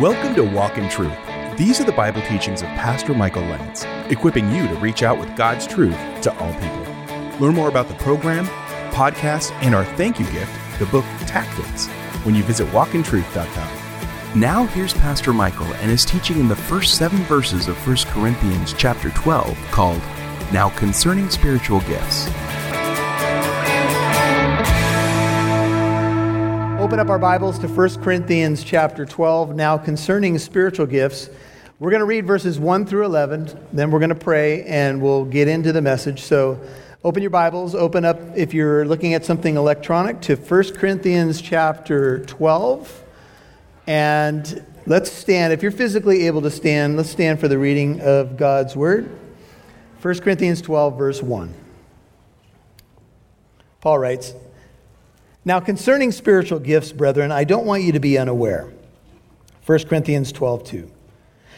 Welcome to Walk in Truth. These are the Bible teachings of Pastor Michael Lance, equipping you to reach out with God's truth to all people. Learn more about the program, podcast, and our thank you gift, the book Tactics, when you visit walkintruth.com. Now here's Pastor Michael and his teaching in the first seven verses of 1 Corinthians chapter 12 called Now Concerning Spiritual Gifts. Open up our Bibles to 1 Corinthians chapter 12. Now, concerning spiritual gifts, we're going to read verses 1 through 11, then we're going to pray, and we'll get into the message. So, open your Bibles, open up, if you're looking at something electronic, to 1 Corinthians chapter 12. And let's stand. If you're physically able to stand, let's stand for the reading of God's Word. 1 Corinthians 12, verse 1. Paul writes, now, concerning spiritual gifts, brethren, I don't want you to be unaware. 1 Corinthians 12, 2.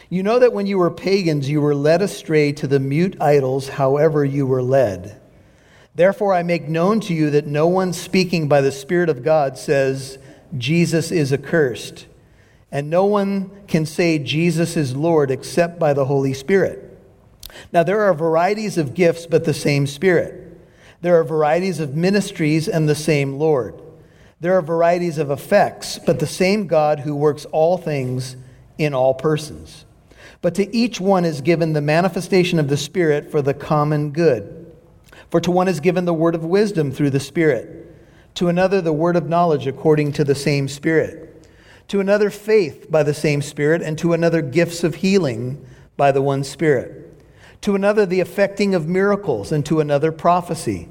You know that when you were pagans, you were led astray to the mute idols, however you were led. Therefore, I make known to you that no one speaking by the Spirit of God says, Jesus is accursed. And no one can say Jesus is Lord except by the Holy Spirit. Now, there are varieties of gifts, but the same Spirit. There are varieties of ministries and the same Lord. There are varieties of effects, but the same God who works all things in all persons. But to each one is given the manifestation of the Spirit for the common good. For to one is given the word of wisdom through the Spirit, to another the word of knowledge according to the same Spirit, to another faith by the same Spirit, and to another gifts of healing by the one Spirit to another the effecting of miracles, and to another prophecy,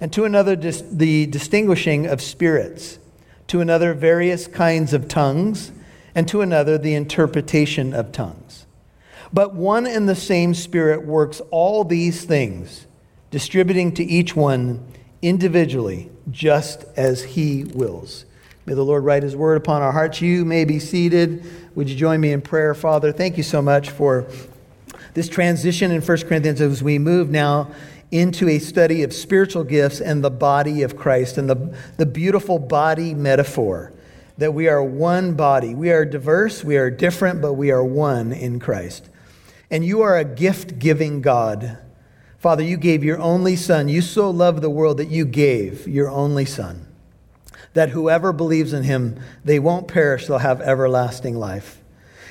and to another dis- the distinguishing of spirits, to another various kinds of tongues, and to another the interpretation of tongues. But one and the same Spirit works all these things, distributing to each one individually, just as He wills. May the Lord write His word upon our hearts. You may be seated. Would you join me in prayer, Father? Thank you so much for this transition in 1 Corinthians as we move now into a study of spiritual gifts and the body of Christ and the, the beautiful body metaphor that we are one body. We are diverse, we are different, but we are one in Christ. And you are a gift giving God. Father, you gave your only Son. You so loved the world that you gave your only Son, that whoever believes in him, they won't perish, they'll have everlasting life.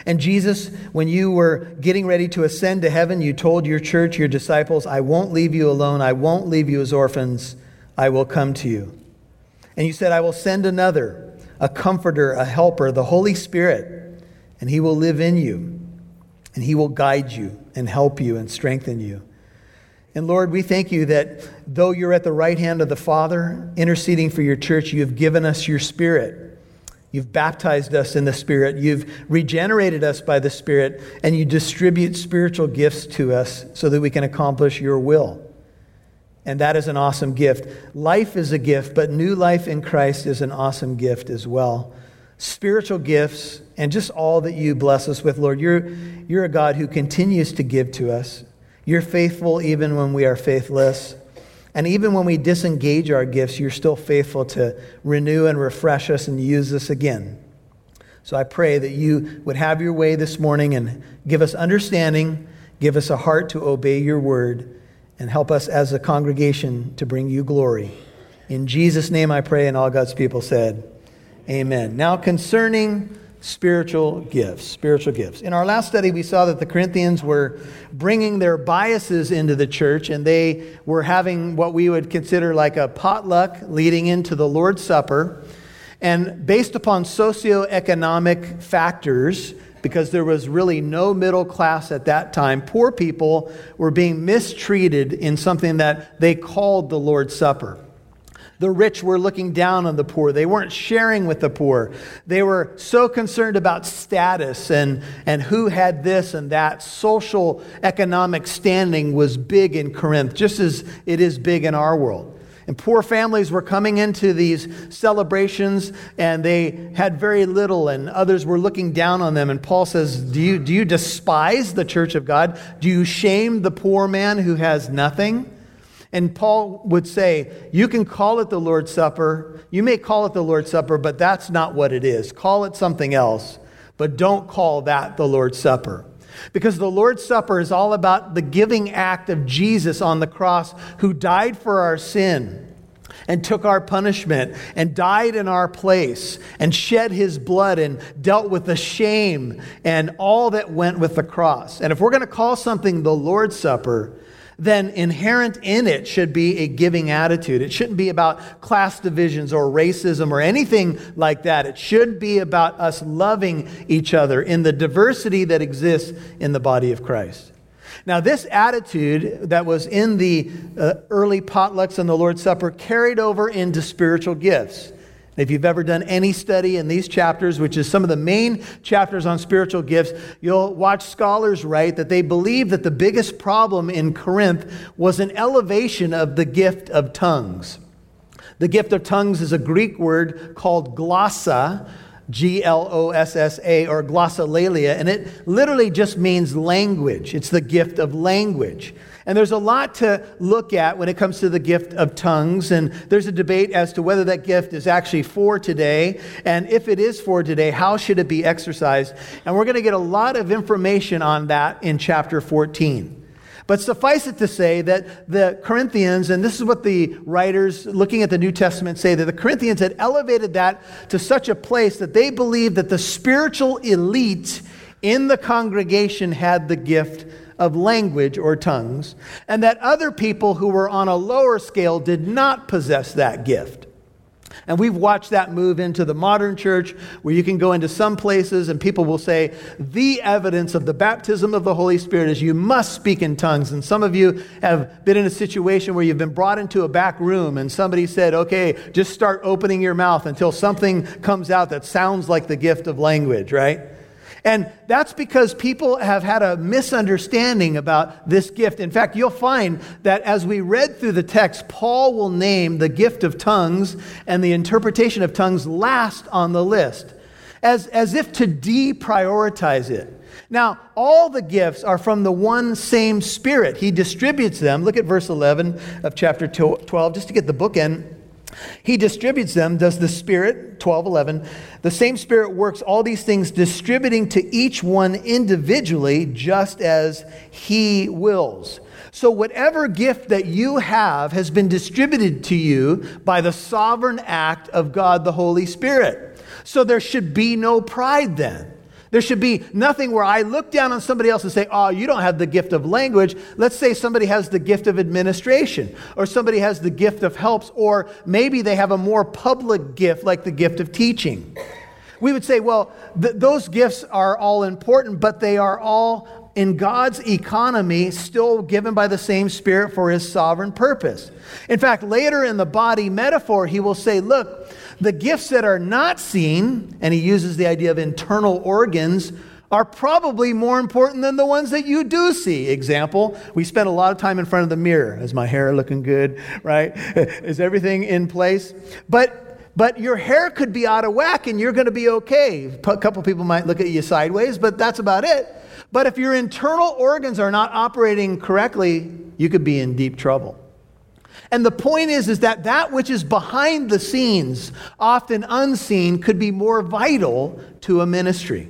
And Jesus, when you were getting ready to ascend to heaven, you told your church, your disciples, I won't leave you alone. I won't leave you as orphans. I will come to you. And you said, I will send another, a comforter, a helper, the Holy Spirit, and he will live in you. And he will guide you and help you and strengthen you. And Lord, we thank you that though you're at the right hand of the Father, interceding for your church, you have given us your Spirit You've baptized us in the Spirit. You've regenerated us by the Spirit, and you distribute spiritual gifts to us so that we can accomplish your will. And that is an awesome gift. Life is a gift, but new life in Christ is an awesome gift as well. Spiritual gifts and just all that you bless us with, Lord. You're, you're a God who continues to give to us. You're faithful even when we are faithless. And even when we disengage our gifts, you're still faithful to renew and refresh us and use us again. So I pray that you would have your way this morning and give us understanding, give us a heart to obey your word, and help us as a congregation to bring you glory. In Jesus' name I pray, and all God's people said, Amen. Now, concerning spiritual gifts. Spiritual gifts. In our last study, we saw that the Corinthians were bringing their biases into the church and they were having what we would consider like a potluck leading into the Lord's Supper. And based upon socioeconomic factors, because there was really no middle class at that time, poor people were being mistreated in something that they called the Lord's Supper. The rich were looking down on the poor. They weren't sharing with the poor. They were so concerned about status and, and who had this and that. Social economic standing was big in Corinth, just as it is big in our world. And poor families were coming into these celebrations and they had very little, and others were looking down on them. And Paul says, Do you, do you despise the church of God? Do you shame the poor man who has nothing? And Paul would say, You can call it the Lord's Supper. You may call it the Lord's Supper, but that's not what it is. Call it something else. but don't call that the Lord's Supper. Because the Lord's Supper is all about the giving act of Jesus on the cross who died for our sin and took our punishment and died in our place and shed his blood and dealt with the shame and all that went with the cross. And if we're going to call something the Lord's Supper, then inherent in it should be a giving attitude. It shouldn't be about class divisions or racism or anything like that. It should be about us loving each other in the diversity that exists in the body of Christ. Now, this attitude that was in the uh, early potlucks and the Lord's Supper carried over into spiritual gifts. If you've ever done any study in these chapters, which is some of the main chapters on spiritual gifts, you'll watch scholars write that they believe that the biggest problem in Corinth was an elevation of the gift of tongues. The gift of tongues is a Greek word called glossa, G L O S S A, or glossolalia, and it literally just means language. It's the gift of language. And there's a lot to look at when it comes to the gift of tongues. And there's a debate as to whether that gift is actually for today. And if it is for today, how should it be exercised? And we're going to get a lot of information on that in chapter 14. But suffice it to say that the Corinthians, and this is what the writers looking at the New Testament say, that the Corinthians had elevated that to such a place that they believed that the spiritual elite in the congregation had the gift of language or tongues, and that other people who were on a lower scale did not possess that gift. And we've watched that move into the modern church where you can go into some places and people will say, the evidence of the baptism of the Holy Spirit is you must speak in tongues. And some of you have been in a situation where you've been brought into a back room and somebody said, okay, just start opening your mouth until something comes out that sounds like the gift of language, right? And that's because people have had a misunderstanding about this gift. In fact, you'll find that as we read through the text, Paul will name the gift of tongues and the interpretation of tongues last on the list, as, as if to deprioritize it. Now, all the gifts are from the one same Spirit. He distributes them. Look at verse 11 of chapter 12, just to get the book bookend. He distributes them, does the Spirit, 12, 11. The same Spirit works all these things, distributing to each one individually, just as He wills. So, whatever gift that you have has been distributed to you by the sovereign act of God the Holy Spirit. So, there should be no pride then. There should be nothing where I look down on somebody else and say, Oh, you don't have the gift of language. Let's say somebody has the gift of administration, or somebody has the gift of helps, or maybe they have a more public gift like the gift of teaching. We would say, Well, th- those gifts are all important, but they are all in God's economy still given by the same Spirit for His sovereign purpose. In fact, later in the body metaphor, He will say, Look, the gifts that are not seen, and he uses the idea of internal organs, are probably more important than the ones that you do see. Example, we spend a lot of time in front of the mirror. Is my hair looking good, right? Is everything in place? But but your hair could be out of whack and you're going to be okay. A couple people might look at you sideways, but that's about it. But if your internal organs are not operating correctly, you could be in deep trouble. And the point is, is that that which is behind the scenes, often unseen, could be more vital to a ministry.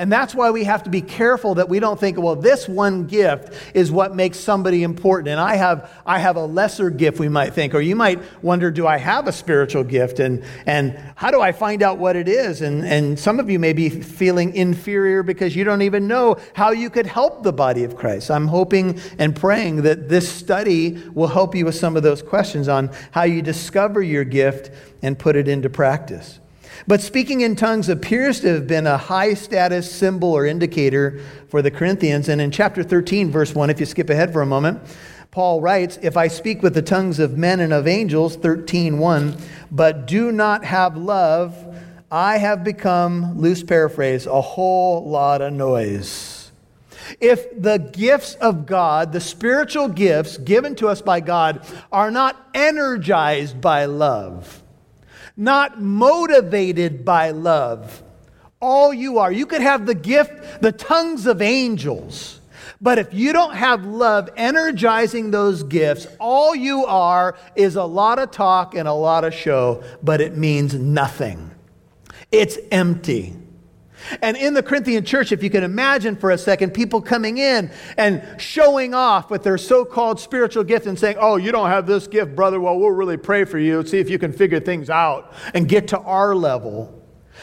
And that's why we have to be careful that we don't think, well, this one gift is what makes somebody important. And I have, I have a lesser gift, we might think. Or you might wonder, do I have a spiritual gift? And, and how do I find out what it is? And, and some of you may be feeling inferior because you don't even know how you could help the body of Christ. I'm hoping and praying that this study will help you with some of those questions on how you discover your gift and put it into practice. But speaking in tongues appears to have been a high status symbol or indicator for the Corinthians. And in chapter 13, verse 1, if you skip ahead for a moment, Paul writes, If I speak with the tongues of men and of angels, 13, 1, but do not have love, I have become, loose paraphrase, a whole lot of noise. If the gifts of God, the spiritual gifts given to us by God, are not energized by love, not motivated by love. All you are. You could have the gift, the tongues of angels. But if you don't have love energizing those gifts, all you are is a lot of talk and a lot of show, but it means nothing. It's empty. And in the Corinthian church, if you can imagine for a second, people coming in and showing off with their so called spiritual gift and saying, Oh, you don't have this gift, brother. Well, we'll really pray for you, see if you can figure things out and get to our level.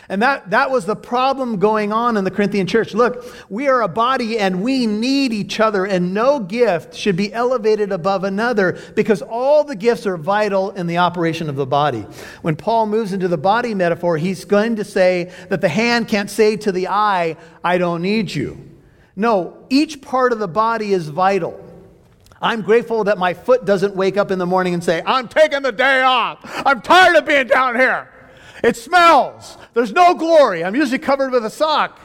And that, that was the problem going on in the Corinthian church. Look, we are a body and we need each other, and no gift should be elevated above another because all the gifts are vital in the operation of the body. When Paul moves into the body metaphor, he's going to say that the hand can't say to the eye, I don't need you. No, each part of the body is vital. I'm grateful that my foot doesn't wake up in the morning and say, I'm taking the day off. I'm tired of being down here. It smells. There's no glory. I'm usually covered with a sock,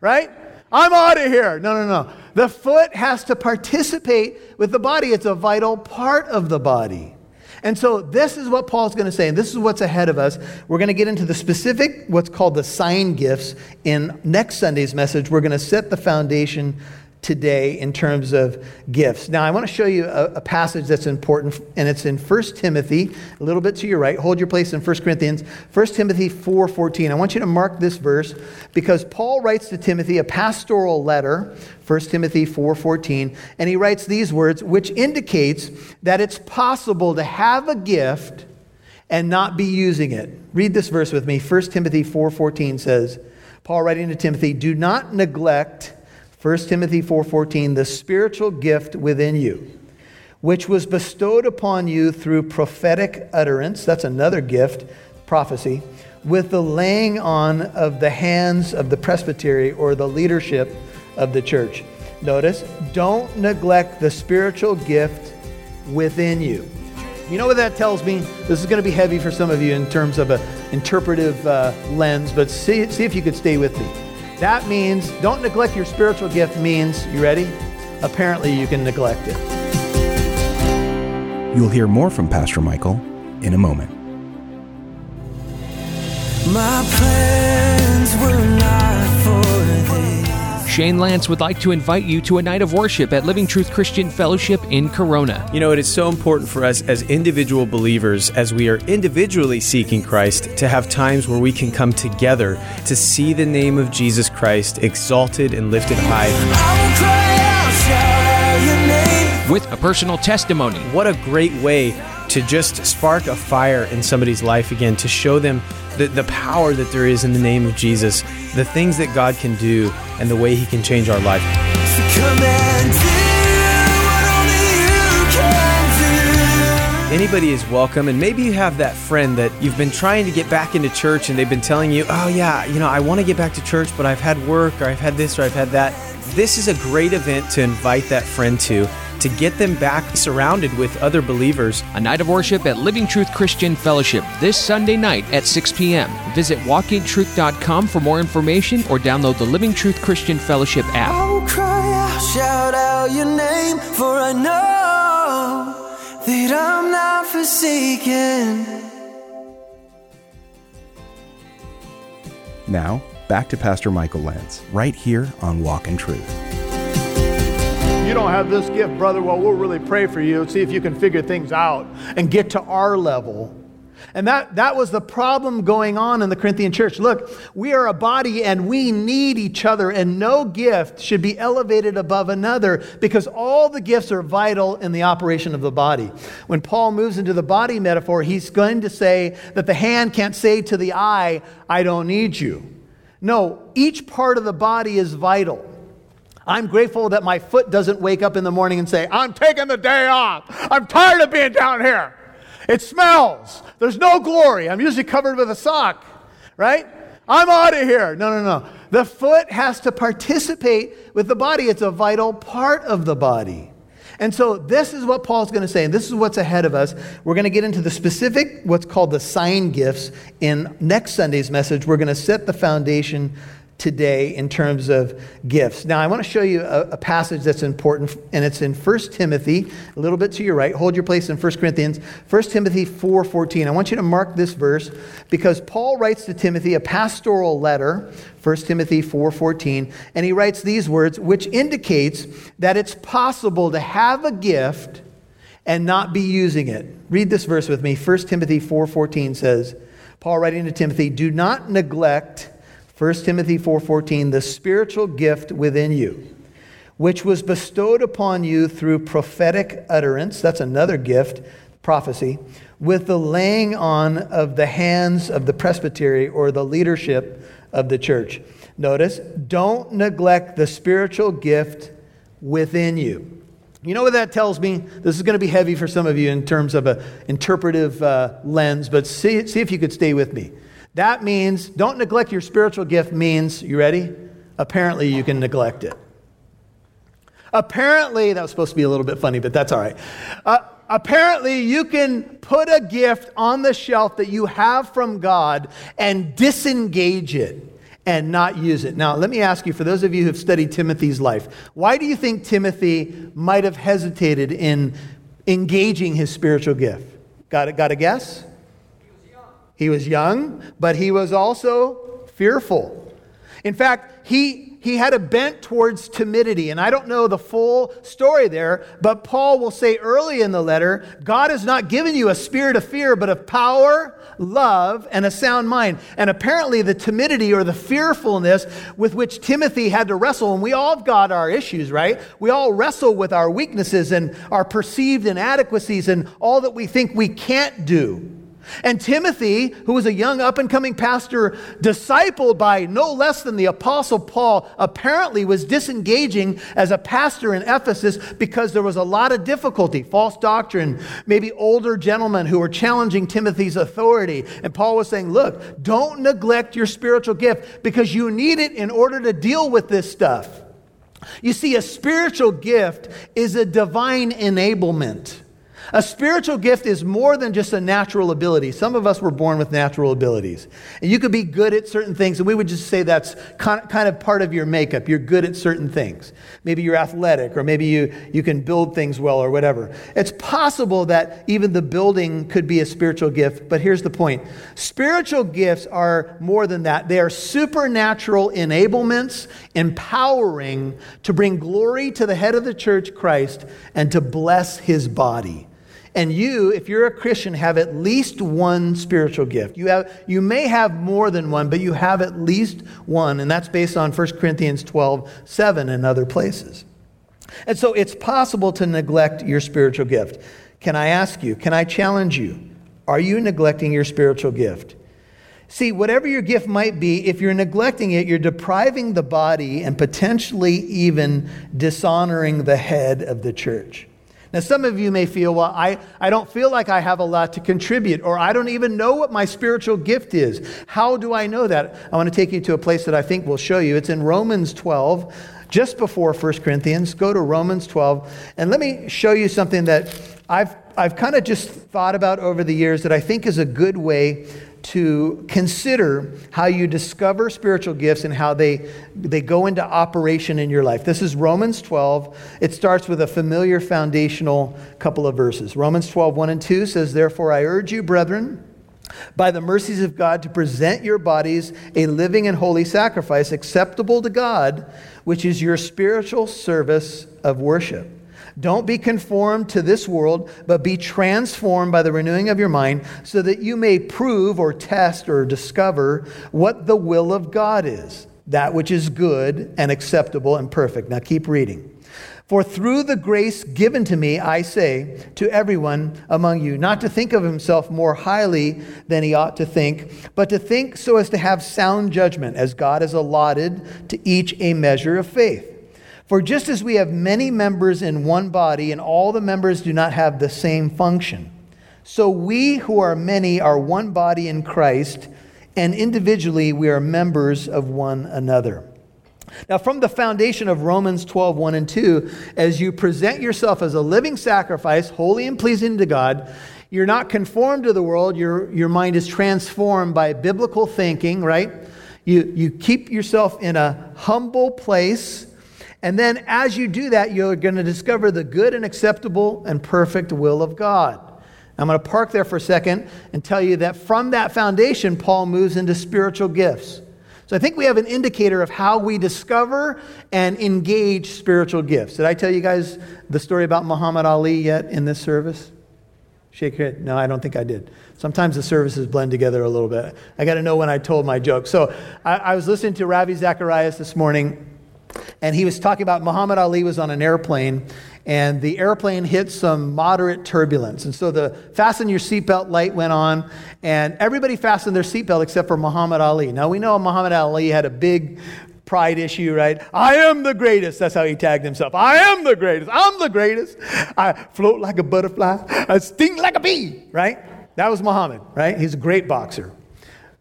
right? I'm out of here. No, no, no. The foot has to participate with the body, it's a vital part of the body. And so, this is what Paul's going to say, and this is what's ahead of us. We're going to get into the specific, what's called the sign gifts in next Sunday's message. We're going to set the foundation today in terms of gifts. Now, I want to show you a, a, passage that's important, and it's in 1 Timothy, a little bit to your right. Hold your place in 1 Corinthians, 1 Timothy 4.14. I want you to mark this verse because Paul writes to Timothy a pastoral letter, 1 Timothy 4.14, and he writes these words, which indicates that it's possible to have a gift and not be using it. Read this verse with me. 1 Timothy 4.14 says, Paul writing to Timothy, do not neglect 1 Timothy 4:14 the spiritual gift within you which was bestowed upon you through prophetic utterance that's another gift prophecy with the laying on of the hands of the presbytery or the leadership of the church. Notice don't neglect the spiritual gift within you. You know what that tells me? This is going to be heavy for some of you in terms of an interpretive uh, lens but see, see if you could stay with me that means don't neglect your spiritual gift, means, you ready? Apparently, you can neglect it. You'll hear more from Pastor Michael in a moment. My plans Shane Lance would like to invite you to a night of worship at Living Truth Christian Fellowship in Corona. You know, it is so important for us as individual believers, as we are individually seeking Christ, to have times where we can come together to see the name of Jesus Christ exalted and lifted high. With a personal testimony. What a great way to just spark a fire in somebody's life again, to show them the, the power that there is in the name of Jesus, the things that God can do, and the way He can change our life. Anybody is welcome, and maybe you have that friend that you've been trying to get back into church, and they've been telling you, Oh, yeah, you know, I want to get back to church, but I've had work, or I've had this, or I've had that. This is a great event to invite that friend to to get them back surrounded with other believers. A night of worship at Living Truth Christian Fellowship this Sunday night at 6 p.m. Visit walkintruth.com for more information or download the Living Truth Christian Fellowship app. I will cry out, shout out your name, for I know that I'm not forsaken. Now, back to Pastor Michael Lance, right here on Walk in Truth you don't have this gift, brother, well, we'll really pray for you, and see if you can figure things out and get to our level. And that, that was the problem going on in the Corinthian church. Look, we are a body and we need each other, and no gift should be elevated above another because all the gifts are vital in the operation of the body. When Paul moves into the body metaphor, he's going to say that the hand can't say to the eye, I don't need you. No, each part of the body is vital. I'm grateful that my foot doesn't wake up in the morning and say, I'm taking the day off. I'm tired of being down here. It smells. There's no glory. I'm usually covered with a sock, right? I'm out of here. No, no, no. The foot has to participate with the body, it's a vital part of the body. And so, this is what Paul's going to say, and this is what's ahead of us. We're going to get into the specific, what's called the sign gifts in next Sunday's message. We're going to set the foundation today in terms of gifts. Now, I want to show you a, a, passage that's important, and it's in 1 Timothy, a little bit to your right. Hold your place in 1 Corinthians, 1 Timothy 4.14. I want you to mark this verse because Paul writes to Timothy a pastoral letter, 1 Timothy 4.14, and he writes these words, which indicates that it's possible to have a gift and not be using it. Read this verse with me. 1 Timothy 4.14 says, Paul writing to Timothy, do not neglect 1 Timothy 4:14, the spiritual gift within you, which was bestowed upon you through prophetic utterance, that's another gift, prophecy, with the laying on of the hands of the presbytery or the leadership of the church. Notice, don't neglect the spiritual gift within you. You know what that tells me? This is going to be heavy for some of you in terms of an interpretive uh, lens, but see, see if you could stay with me. That means, don't neglect your spiritual gift, means, you ready? Apparently, you can neglect it. Apparently, that was supposed to be a little bit funny, but that's all right. Uh, apparently, you can put a gift on the shelf that you have from God and disengage it and not use it. Now, let me ask you, for those of you who have studied Timothy's life, why do you think Timothy might have hesitated in engaging his spiritual gift? Got, got a guess? He was young, but he was also fearful. In fact, he he had a bent towards timidity. And I don't know the full story there, but Paul will say early in the letter God has not given you a spirit of fear, but of power, love, and a sound mind. And apparently, the timidity or the fearfulness with which Timothy had to wrestle, and we all have got our issues, right? We all wrestle with our weaknesses and our perceived inadequacies and all that we think we can't do. And Timothy, who was a young up and coming pastor, discipled by no less than the Apostle Paul, apparently was disengaging as a pastor in Ephesus because there was a lot of difficulty, false doctrine, maybe older gentlemen who were challenging Timothy's authority. And Paul was saying, Look, don't neglect your spiritual gift because you need it in order to deal with this stuff. You see, a spiritual gift is a divine enablement. A spiritual gift is more than just a natural ability. Some of us were born with natural abilities. And you could be good at certain things, and we would just say that's kind of part of your makeup. You're good at certain things. Maybe you're athletic, or maybe you, you can build things well, or whatever. It's possible that even the building could be a spiritual gift, but here's the point spiritual gifts are more than that. They are supernatural enablements, empowering to bring glory to the head of the church, Christ, and to bless his body. And you, if you're a Christian, have at least one spiritual gift. You, have, you may have more than one, but you have at least one. And that's based on 1 Corinthians 12 7 and other places. And so it's possible to neglect your spiritual gift. Can I ask you, can I challenge you? Are you neglecting your spiritual gift? See, whatever your gift might be, if you're neglecting it, you're depriving the body and potentially even dishonoring the head of the church. Now, some of you may feel, well, I, I don't feel like I have a lot to contribute, or I don't even know what my spiritual gift is. How do I know that? I want to take you to a place that I think will show you. It's in Romans 12, just before 1 Corinthians. Go to Romans 12, and let me show you something that I've, I've kind of just thought about over the years that I think is a good way to consider how you discover spiritual gifts and how they, they go into operation in your life. This is Romans 12. It starts with a familiar foundational couple of verses. Romans 12, 1 and 2 says, Therefore, I urge you, brethren, by the mercies of God, to present your bodies a living and holy sacrifice acceptable to God, which is your spiritual service of worship. Don't be conformed to this world, but be transformed by the renewing of your mind, so that you may prove or test or discover what the will of God is, that which is good and acceptable and perfect. Now keep reading. For through the grace given to me, I say to everyone among you, not to think of himself more highly than he ought to think, but to think so as to have sound judgment, as God has allotted to each a measure of faith. For just as we have many members in one body, and all the members do not have the same function, so we who are many are one body in Christ, and individually we are members of one another. Now, from the foundation of Romans 12, 1 and 2, as you present yourself as a living sacrifice, holy and pleasing to God, you're not conformed to the world, your, your mind is transformed by biblical thinking, right? You, you keep yourself in a humble place and then as you do that, you're going to discover the good and acceptable and perfect will of God. I'm going to park there for a second and tell you that from that foundation, Paul moves into spiritual gifts. So I think we have an indicator of how we discover and engage spiritual gifts. Did I tell you guys the story about Muhammad Ali yet in this service? Shake your head. No, I don't think I did. Sometimes the services blend together a little bit. I got to know when I told my joke. So I, I was listening to Ravi Zacharias this morning, and he was talking about Muhammad Ali was on an airplane, and the airplane hit some moderate turbulence. And so the fasten your seatbelt light went on, and everybody fastened their seatbelt except for Muhammad Ali. Now we know Muhammad Ali had a big pride issue, right? I am the greatest. That's how he tagged himself. I am the greatest. I'm the greatest. I float like a butterfly. I sting like a bee, right? That was Muhammad, right? He's a great boxer.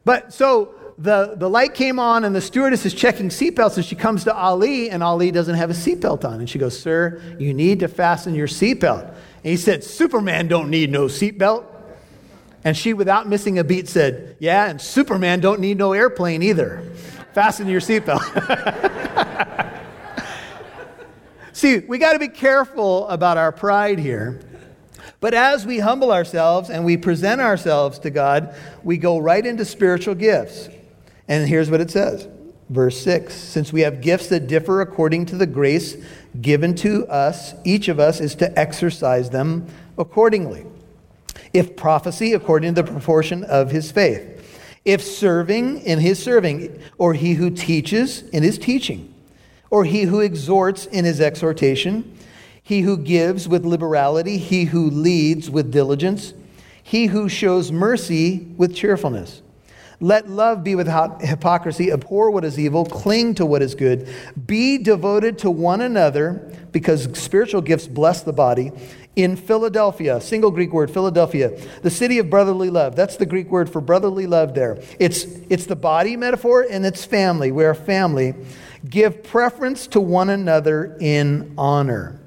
But so the, the light came on and the stewardess is checking seatbelts and she comes to Ali and Ali doesn't have a seatbelt on. And she goes, Sir, you need to fasten your seatbelt. And he said, Superman don't need no seatbelt. And she, without missing a beat, said, Yeah, and Superman don't need no airplane either. Fasten your seatbelt. See, we got to be careful about our pride here. But as we humble ourselves and we present ourselves to God, we go right into spiritual gifts. And here's what it says verse 6 Since we have gifts that differ according to the grace given to us, each of us is to exercise them accordingly. If prophecy, according to the proportion of his faith if serving in his serving, or he who teaches in his teaching, or he who exhorts in his exhortation, he who gives with liberality, he who leads with diligence, he who shows mercy with cheerfulness. Let love be without hypocrisy, abhor what is evil, cling to what is good, be devoted to one another, because spiritual gifts bless the body in Philadelphia, single Greek word, Philadelphia, the city of brotherly love. That's the Greek word for brotherly love there. It's, it's the body metaphor and it's family. We're family. Give preference to one another in honor.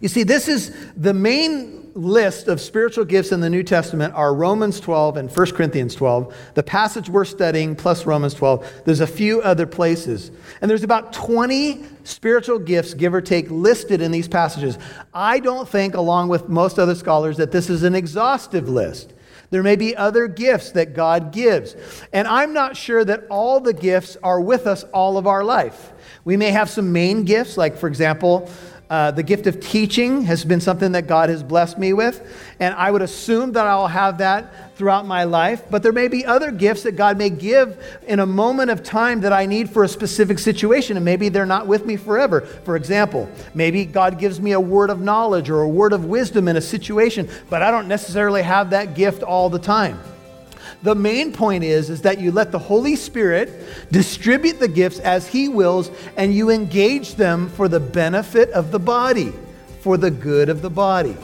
You see, this is the main list of spiritual gifts in the New Testament are Romans 12 and 1 Corinthians 12. The passage we're studying plus Romans 12. There's a few other places. And there's about 20 spiritual gifts, give or take, listed in these passages. I don't think, along with most other scholars, that this is an exhaustive list. There may be other gifts that God gives. And I'm not sure that all the gifts are with us all of our life. We may have some main gifts, like, for example, uh, the gift of teaching has been something that God has blessed me with, and I would assume that I'll have that throughout my life. But there may be other gifts that God may give in a moment of time that I need for a specific situation, and maybe they're not with me forever. For example, maybe God gives me a word of knowledge or a word of wisdom in a situation, but I don't necessarily have that gift all the time. The main point is, is that you let the Holy Spirit distribute the gifts as He wills, and you engage them for the benefit of the body, for the good of the body.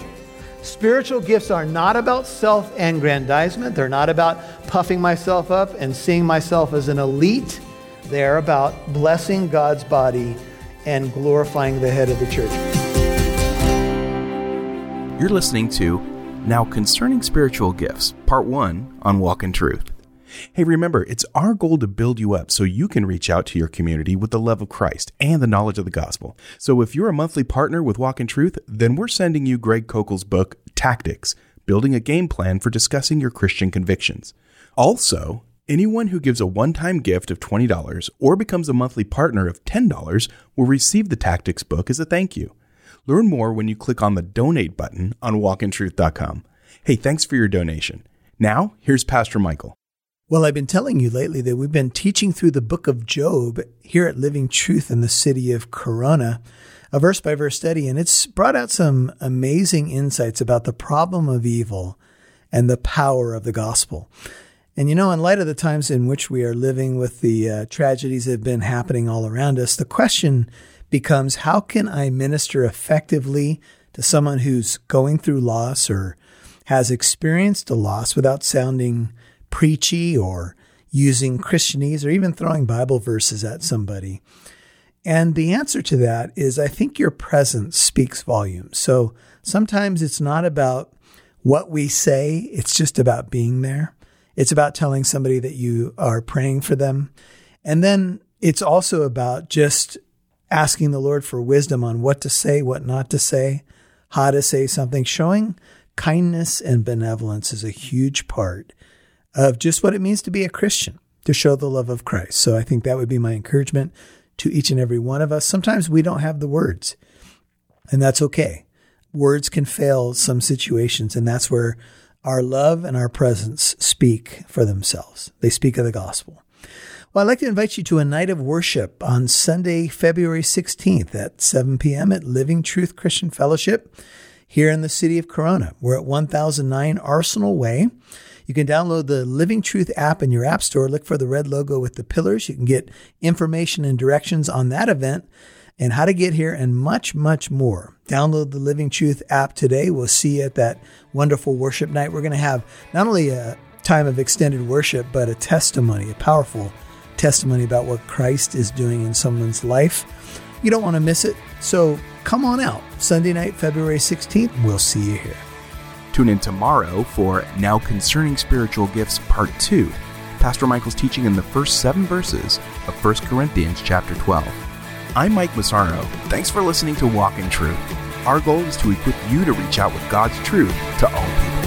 Spiritual gifts are not about self aggrandizement. They're not about puffing myself up and seeing myself as an elite. They're about blessing God's body and glorifying the head of the church. You're listening to now, concerning spiritual gifts, part one on Walk in Truth. Hey, remember, it's our goal to build you up so you can reach out to your community with the love of Christ and the knowledge of the gospel. So if you're a monthly partner with Walk in Truth, then we're sending you Greg Koukl's book, Tactics Building a Game Plan for Discussing Your Christian Convictions. Also, anyone who gives a one time gift of $20 or becomes a monthly partner of $10 will receive the Tactics book as a thank you. Learn more when you click on the donate button on walkintruth.com. Hey, thanks for your donation. Now, here's Pastor Michael. Well, I've been telling you lately that we've been teaching through the book of Job here at Living Truth in the city of Corona, a verse by verse study, and it's brought out some amazing insights about the problem of evil and the power of the gospel. And you know, in light of the times in which we are living with the uh, tragedies that have been happening all around us, the question becomes how can I minister effectively to someone who's going through loss or has experienced a loss without sounding preachy or using Christianese or even throwing Bible verses at somebody? And the answer to that is I think your presence speaks volumes. So sometimes it's not about what we say, it's just about being there. It's about telling somebody that you are praying for them. And then it's also about just asking the Lord for wisdom on what to say, what not to say, how to say something. Showing kindness and benevolence is a huge part of just what it means to be a Christian, to show the love of Christ. So I think that would be my encouragement to each and every one of us. Sometimes we don't have the words, and that's okay. words can fail some situations, and that's where our love and our presence speak for themselves. They speak of the gospel. Well, I'd like to invite you to a night of worship on Sunday, February 16th at 7 p.m. at Living Truth Christian Fellowship here in the city of Corona. We're at 1009 Arsenal Way. You can download the Living Truth app in your app store. Look for the red logo with the pillars. You can get information and directions on that event and how to get here and much, much more. Download the Living Truth app today. We'll see you at that wonderful worship night. We're going to have not only a time of extended worship, but a testimony, a powerful testimony about what Christ is doing in someone's life. You don't want to miss it. So come on out. Sunday night, February 16th. We'll see you here. Tune in tomorrow for Now Concerning Spiritual Gifts Part 2. Pastor Michael's teaching in the first seven verses of 1 Corinthians chapter 12. I'm Mike Massaro. Thanks for listening to Walk in Truth. Our goal is to equip you to reach out with God's truth to all people.